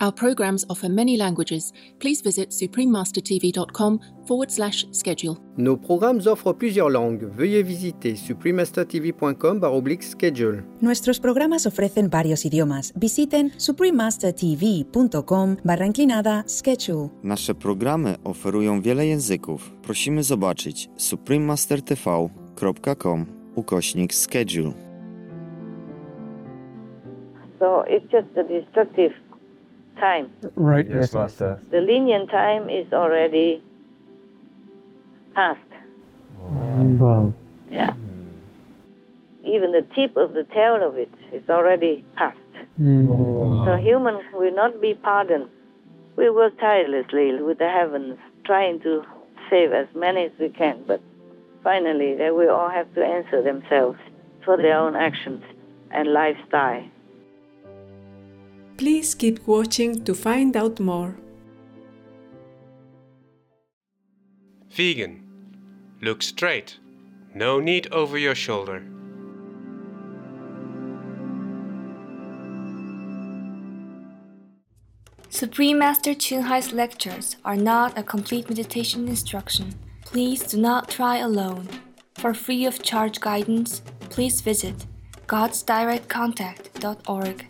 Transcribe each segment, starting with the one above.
Our programs offer many languages. Please visit suprememastertv.com forward slash schedule. Nos programmes offrent plusieurs langues. Veuillez visiter suprememastertv.com oblique schedule. Nuestros programas ofrecen varios idiomas. Visiten suprememastertv.com barra inclinada schedule. Nasze programy oferują wiele języków. Prosimy zobaczyć suprememastertv.com ukośnik schedule. So it's just a destructive time. Right. Yes, Master. The lenient time is already past. Mm, wow. Yeah. Even the tip of the tail of it is already past. Mm. Oh, so humans will not be pardoned. We work tirelessly with the heavens, trying to save as many as we can, but finally eh, they will all have to answer themselves for their own actions and lifestyle. Please keep watching to find out more. Vegan. Look straight. No need over your shoulder. Supreme Master Ching Hai's lectures are not a complete meditation instruction. Please do not try alone. For free of charge guidance, please visit godsdirectcontact.org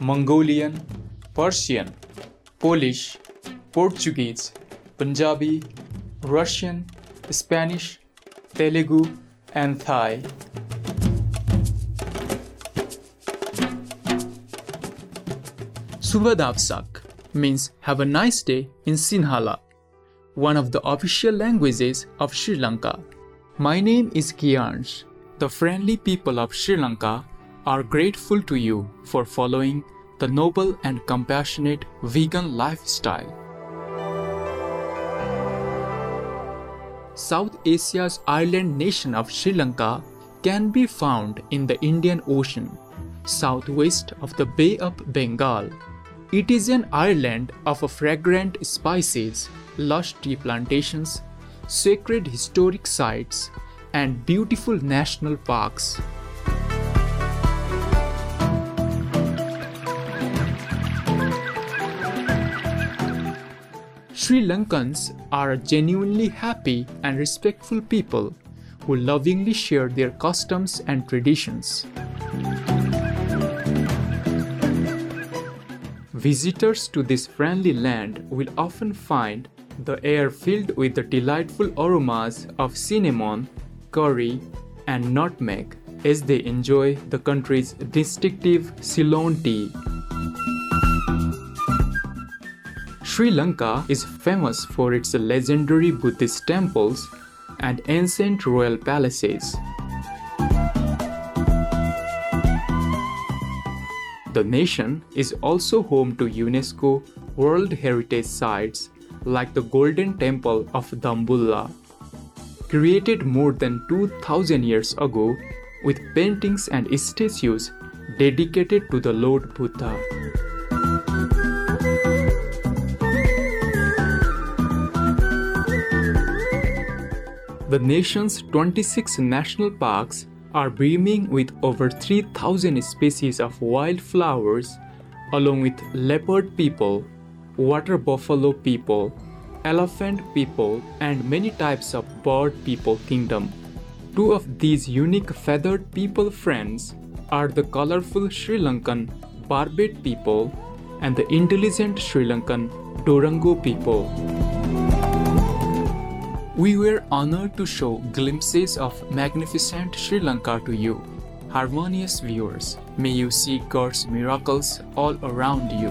Mongolian, Persian, Polish, Portuguese, Punjabi, Russian, Spanish, Telugu, and Thai. Subadavsak means have a nice day in Sinhala, one of the official languages of Sri Lanka. My name is Kiyansh. The friendly people of Sri Lanka are grateful to you for following the noble and compassionate vegan lifestyle. South Asia's island nation of Sri Lanka can be found in the Indian Ocean, southwest of the Bay of Bengal. It is an island of fragrant spices, lush tea plantations, sacred historic sites, and beautiful national parks. Sri Lankans are a genuinely happy and respectful people who lovingly share their customs and traditions. Visitors to this friendly land will often find the air filled with the delightful aromas of cinnamon, curry, and nutmeg as they enjoy the country's distinctive Ceylon tea. Sri Lanka is famous for its legendary Buddhist temples and ancient royal palaces. The nation is also home to UNESCO World Heritage Sites like the Golden Temple of Dambulla, created more than 2000 years ago with paintings and statues dedicated to the Lord Buddha. The nation's 26 national parks are brimming with over 3,000 species of wildflowers, along with leopard people, water buffalo people, elephant people, and many types of bird people kingdom. Two of these unique feathered people friends are the colorful Sri Lankan barbet people and the intelligent Sri Lankan drongo people. We were honored to show glimpses of magnificent Sri Lanka to you. Harmonious viewers, may you see God's miracles all around you.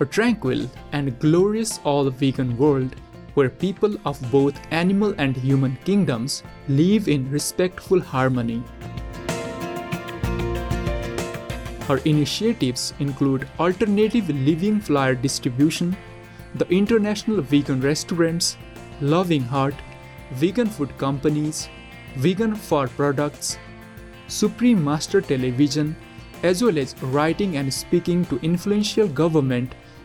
a tranquil and glorious all vegan world where people of both animal and human kingdoms live in respectful harmony. Her initiatives include alternative living flyer distribution, the international vegan restaurants, Loving Heart, vegan food companies, vegan for products, Supreme Master Television, as well as writing and speaking to influential government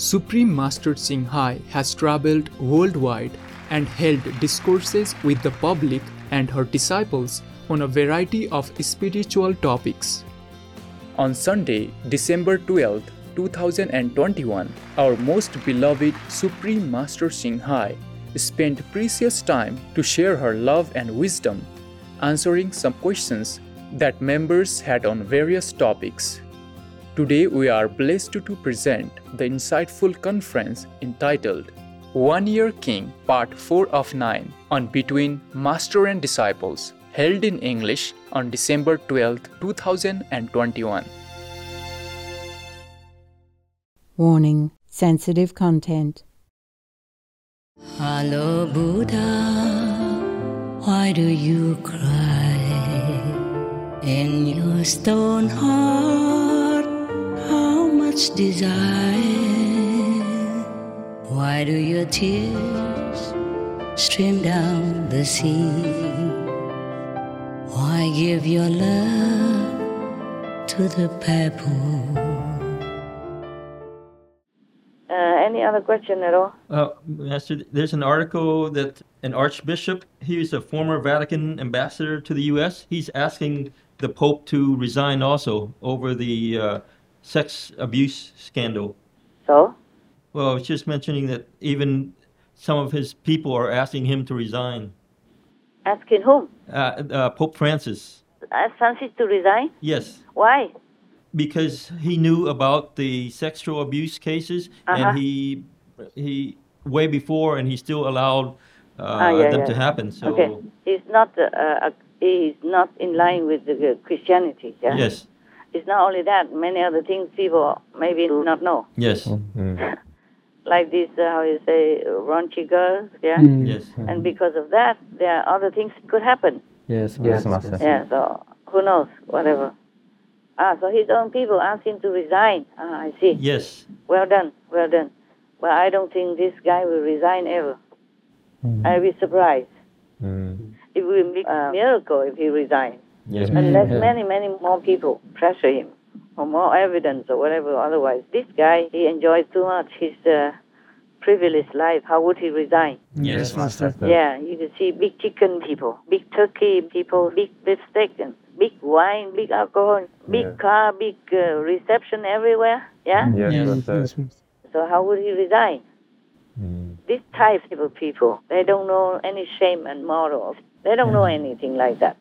Supreme Master Ching Hai has traveled worldwide and held discourses with the public and her disciples on a variety of spiritual topics. On Sunday, December 12, 2021, our most beloved Supreme Master Ching Hai spent precious time to share her love and wisdom, answering some questions that members had on various topics. Today, we are blessed to present the insightful conference entitled One Year King Part 4 of 9 on Between Master and Disciples, held in English on December 12, 2021. Warning Sensitive content. Hello, Buddha. Why do you cry in your stone heart? How much desire? Why do your tears stream down the sea? Why give your love to the pebble? Uh, any other question at all? Uh, Master, there's an article that an archbishop, he is a former Vatican ambassador to the U.S., he's asking the Pope to resign also over the uh, sex abuse scandal. So? Well, I was just mentioning that even some of his people are asking him to resign. Asking whom? Uh, uh, Pope Francis. Ask Francis to resign? Yes. Why? Because he knew about the sexual abuse cases, Uh-huh. and he he way before, and he still allowed uh, Ah, yeah, them yeah. to happen. So okay, he's not uh, uh, he's not in line with the Christianity. Yeah? yes, It's not only that. Many other things people maybe do not know. yes, Like this, uh, how you say, raunchy girls. Yeah. Mm. yes. And because of that, there are other things could happen. Yes, Yes, Master. Yeah. So who knows? Whatever. Ah, so his own people asked him to resign. Ah, I see. Yes. Well done. Well done. Well, I don't think this guy will resign ever. I'll be surprised. It will be a miracle if he resigns. Yes. Unless Yeah. many, many more people pressure him or more evidence or whatever. Otherwise, this guy, he enjoys too much his uh, privileged life. How would he resign? Yes, Master. Yeah, you can see big chicken people, big turkey people, big beef steak, and big wine, big alcohol, big Yeah. car, big uh, reception everywhere. Yeah? Yes, Yes. Master. Yes, Master. So how would he resign? This type of people, they don't know any shame and morals. They don't know anything like that.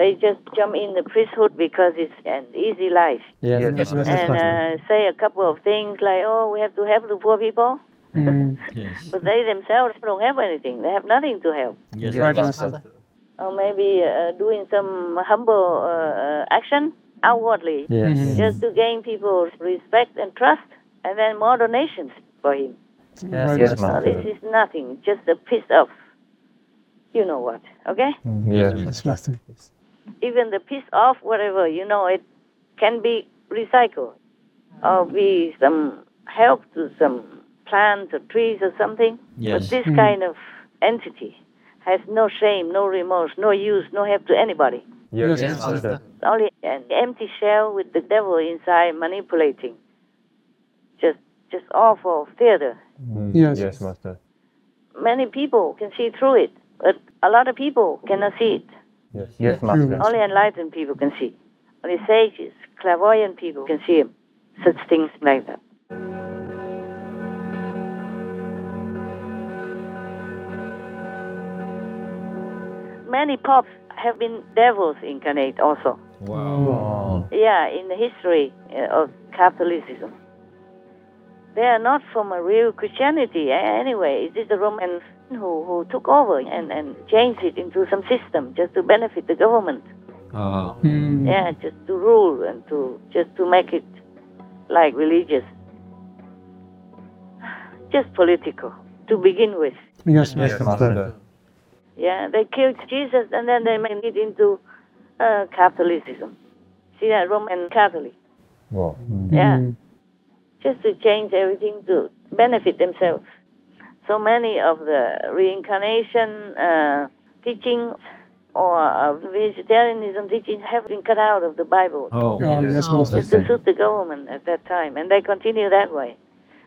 They just jump in the priesthood because it's an easy life. Yes, Yes, Master. and uh, say a couple of things like, oh, we have to help the poor people. Yes. but they themselves don't have anything. They have nothing to help. Yes, Right, Master. Master. Or maybe uh, doing some humble uh, action outwardly, Yes. Mm-hmm. Mhm. just to gain people's respect and trust, and then more donations for him. Yes, Yes, So Master. this is nothing, just a piece of, you know what, okay? Yes. Yes, Master. Even the piece of whatever, you know, it can be recycled or be some help to some plants or trees or something. Yes. But this Mhm. kind of entity has no shame, no remorse, no use, no help to anybody. Yes, Yes, Master. It's only an empty shell with the devil inside manipulating. Just just awful theater. Mm. Yes. Yes, Master. Many people can see through it, but a lot of people cannot see it. Yes. Yes, Master. Only enlightened people can see. Only sages, clairvoyant people can see him. such things like that. Many popes have been devils incarnate also. Wow. Yeah, in the history uh, of Catholicism. They are not from a real Christianity a- anyway. It is the Romans who, who took over and, and changed it into some system just to benefit the government. Uh, Mm. Yeah, just to rule and to just to make it like religious. Just political to begin with. Yes, Yes, Master. Master. Yeah, they killed Jesus and then they made it into uh, Catholicism. See that Roman Catholic. Wow. Yeah. Mm. just to change everything to benefit themselves. So many of the reincarnation uh, teachings or uh, vegetarianism teachings have been cut out of the Bible oh. Oh, yes, Master. just to suit the government at that time, and they continue that way.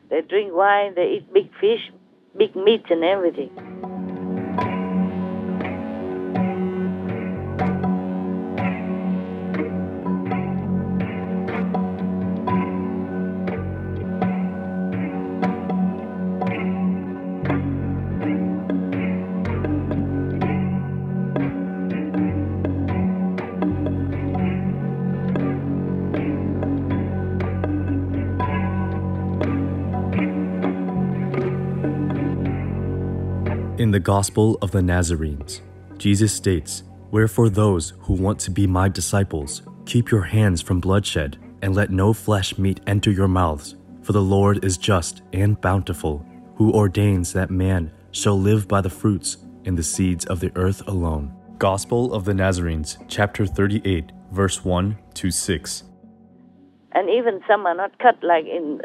They drink wine, they eat big fish, big meat, and everything. In the Gospel of the Nazarenes, Jesus states, Wherefore, those who want to be my disciples, keep your hands from bloodshed, and let no flesh meat enter your mouths, for the Lord is just and bountiful, who ordains that man shall live by the fruits and the seeds of the earth alone. Gospel of the Nazarenes, chapter 38, verse 1 to 6. And even some are not cut, like in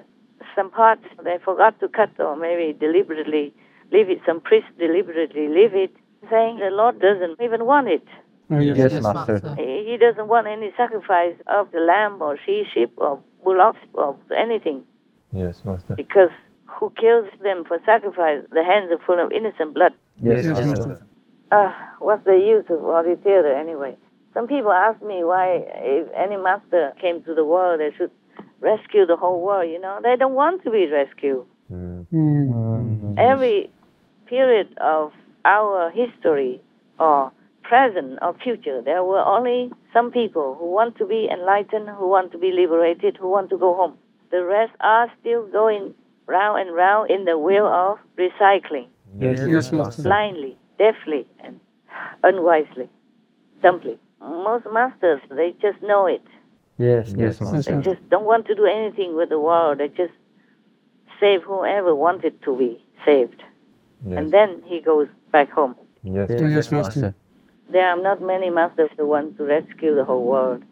some parts they forgot to cut, or maybe deliberately leave it. Some priests deliberately leave it, saying the Lord doesn't even want it. Oh, yes. Yes, Master. He he doesn't want any sacrifice of the lamb or she sheep or bullocks or anything Yes, Master. because who kills them for sacrifice? The hands are full of innocent blood. Yes, Yes, Master. Master. Uh, what's the use of all this theater anyway? Some people ask me why, if any master came to the world, they should rescue the whole world. You know, they don't want to be rescued. Mm. Every period of our history, or present or future, there were only some people who want to be enlightened, who want to be liberated, who want to go home. The rest are still going round and round in the wheel of recycling, Yes, Yes, Master. Master. blindly, deafly, and unwisely, dumbly. Most masters, they just know it. Yes, yes, Yes, Master. They just don't want to do anything with the world. They just save whoever wanted to be saved. Yes. And then he goes back home. Yes, Yes, Master. There are not many masters who want to rescue the whole world.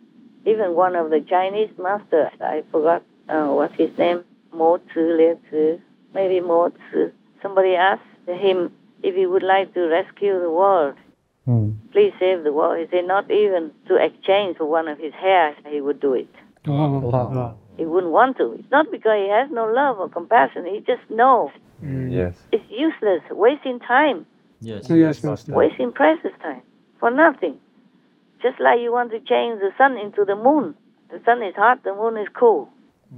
Even one of the Chinese masters, I forgot uh, what's his name, Mo Tzu, Le Tzu, maybe Mo Tzu. Somebody asked him if he would like to rescue the world. Hmm. Please save the world. He said not even to exchange for one of his hairs, he would do it. Oh, Wow. He wouldn't want to. It's not because he has no love or compassion. He just knows Yes. it's useless, wasting time, Yes. Yes, Master. wasting precious time for nothing. Just like you want to change the sun into the moon. The sun is hot, the moon is cool.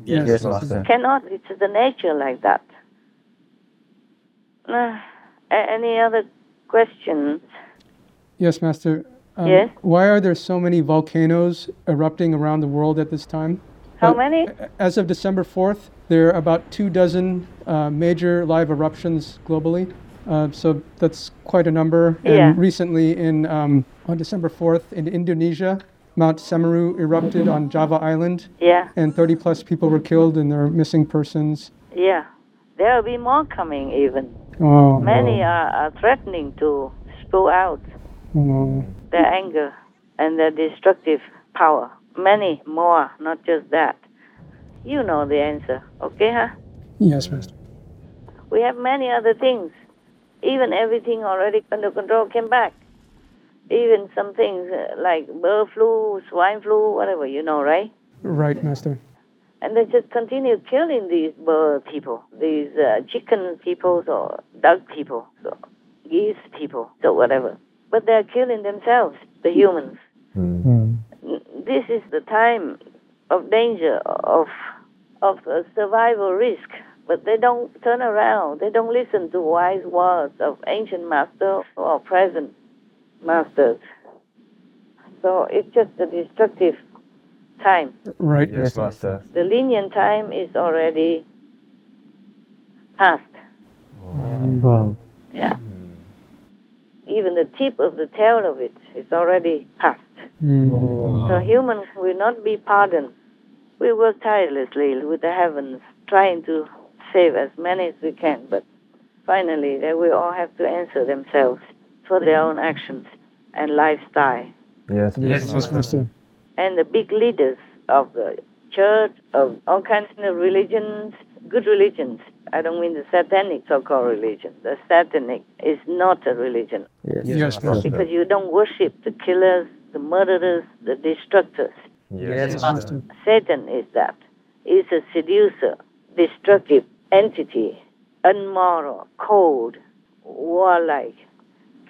Yes, Yes, Master. Master. Cannot. It's the nature like that. Uh, any other questions? Yes, Master. Um, Yes? Why are there so many volcanoes erupting around the world at this time? How many? As of December 4th, there are about two dozen uh, major live eruptions globally. Uh, so that's quite a number. And Yeah. recently, in um, on December 4th, in Indonesia, Mount Semeru erupted on Java Island, Yeah, and 30 plus people were killed, and there are missing persons. yeah. There will be more coming even. Oh, Many are, are threatening to spew out oh. their anger and their destructive power. Many more, not just that. You know the answer, okay, huh? Yes, Master. We have many other things. Even everything already under control came back. Even some things uh, like bird flu, swine flu, whatever, you know, right? Right, Master. And they just continue killing these bird people, these uh, chicken people, or duck people, or geese people, or whatever. But they're killing themselves, the humans. N- This is the time of danger, of of uh, survival risk. But they don't turn around. They don't listen to wise words of ancient masters or present masters. So it's just a destructive time. Right. Yes, Master. The lenient time is already past. Wow. Yeah. Even the tip of the tail of it is already past. Hmm. So humans will not be pardoned. We work tirelessly with the heavens, trying to save as many as we can, but finally eh, they will all have to answer themselves for their own actions and lifestyle. Yes, Yes, Master. and the big leaders of the church, of all kinds of religions, good religions. I don't mean the satanic so-called religion. The satanic is not a religion Yes, Yes, Master. because you don't worship the killers, the murderers, the destructors. Yes, Master. Satan is that. He's a seducer, destructive entity, unmoral, cold, warlike,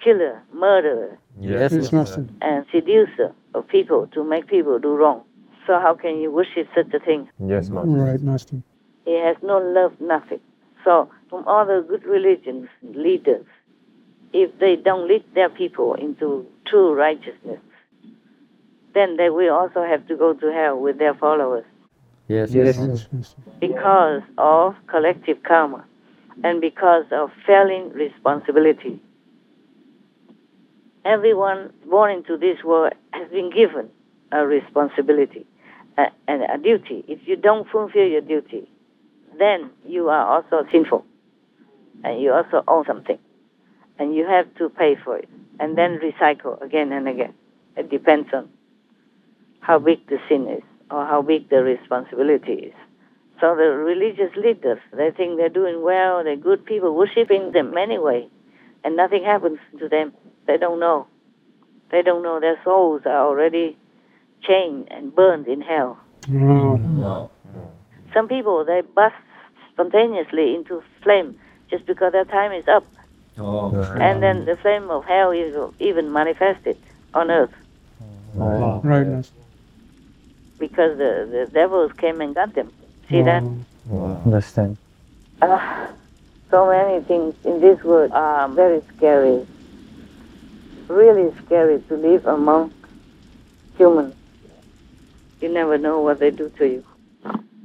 killer, murderer, Yes, Yes, Master. and seducer of people to make people do wrong. So how can you worship such a thing? Yes, Master. Right, Master. He has no love, nothing. So from all the good religions, leaders, if they don't lead their people into true righteousness, then they will also have to go to hell with their followers Yes, yes, Yes, Master. because of collective karma and because of failing responsibility. Everyone born into this world has been given a responsibility a- and a duty. If you don't fulfill your duty, then you are also sinful and you also own something and you have to pay for it and then recycle again and again. It depends on how big the sin is or how big the responsibility is. So the religious leaders, they think they're doing well, they're good people, worshiping them anyway, and nothing happens to them. They don't know. They don't know their souls are already chained and burned in hell. Oh. Some people, they burst spontaneously into flame just because their time is up. Oh. And then the flame of hell is even manifested on earth Right, Master. Because the, the devils came and got them. See that? Understand. Ah, so many things in this world are very scary. Really scary to live among humans. You never know what they do to you.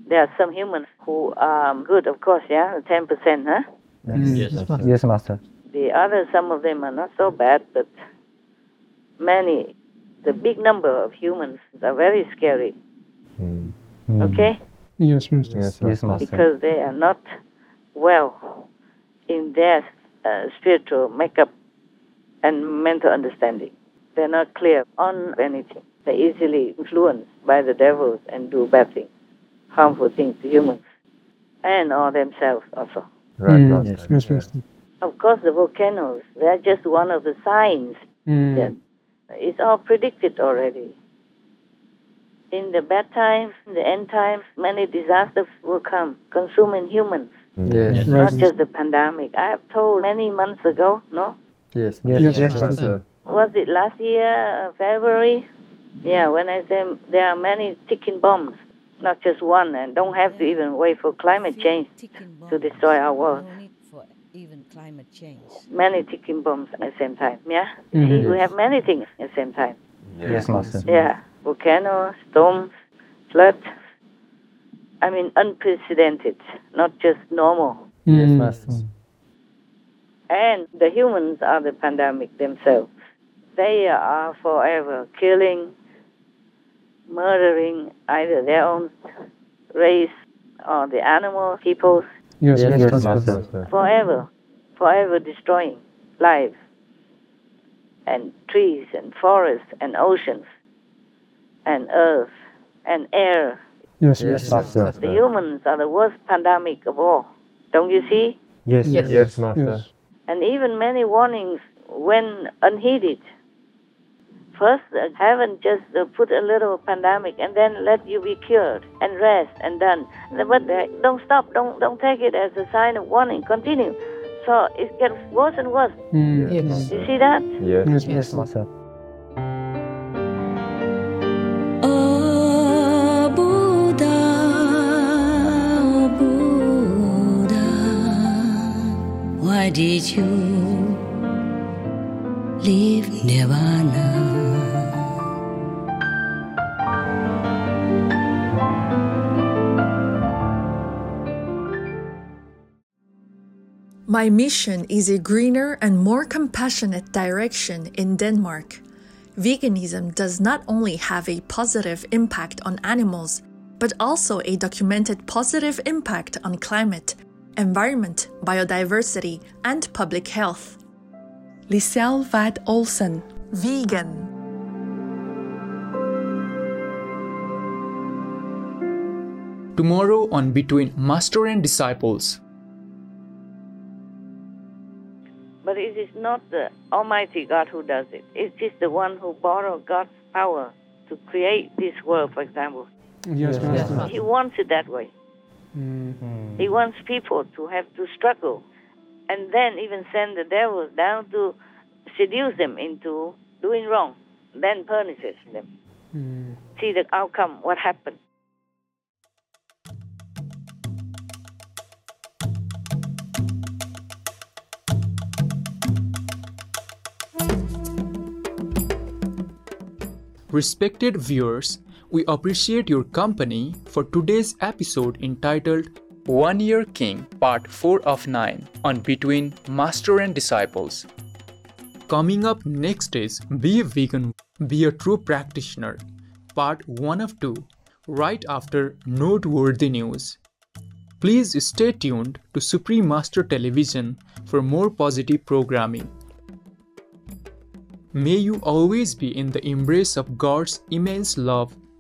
There are some humans who are good, of course, yeah, 10%, huh? Yes, Master. Yes, Master. The others, some of them are not so bad, but many, the big number of humans are very scary, okay? Yes, Master. Yes, yes, Master. because they are not well in their uh, spiritual makeup and mental understanding. They're not clear on anything. They're easily influenced by the devils and do bad things, harmful things to humans and or themselves also. Right, Mm, Master. Yes, Master. Of course, the volcanoes, they're just one of the signs Mm. that it's all predicted already. In the bad times, in the end times, many disasters will come, consuming humans. Yes. Not just the pandemic. I have told many months ago, no? Yes, Yes, yes, yes, Master. Master. Was it last year, uh, February? Yeah, when I say there are many ticking bombs, not just one, and don't have to even wait for climate change to destroy our world. for even climate change. Many ticking bombs at the same time, yeah? Mhm. We have many things at the same time. Yes, Master. Yeah, volcanoes, storms, floods, I mean, unprecedented, not just normal. Yes, Mm. Master. And the humans are the pandemic themselves. They are forever killing, murdering either their own race or the animal peoples, Yes, Yes, yes, yes, Master. Master. forever, forever destroying lives and trees and forests and oceans and earth and air. Yes, Yes, yes, Master. The humans are the worst pandemic of all. Don't you see? Yes, Yes. yes, Master. yes. and even many warnings when unheeded. First, heaven just uh, put a little pandemic and then let you be cured and rest and done. But uh, don't stop. Don't don't take it as a sign of warning. Continue. So it gets worse and worse. Mm. Yes. You see that? Yes, Yes, yes, Master. Why did you leave Nirvana? My mission is a greener and more compassionate direction in Denmark. Veganism does not only have a positive impact on animals, but also a documented positive impact on climate, environment, biodiversity, and public health. Lisel Vad Olsen, vegan. Tomorrow on Between Master and Disciples. But it is not the Almighty God who does it. It is the one who borrowed God's power to create this world, for example. Yes, Master. He wants it that way. Mm. He wants people to have to struggle and then even send the devils down to seduce them into doing wrong, then punishes them. Mm. See the outcome, what happened. Respected viewers, we appreciate your company for today's episode entitled One Year King Part 4 of 9 on Between Master and Disciples. Coming up next is Be a Vegan, Be a True Practitioner, Part 1 of 2, right after Noteworthy News. Please stay tuned to Supreme Master Television for more positive programming. May you always be in the embrace of God's immense love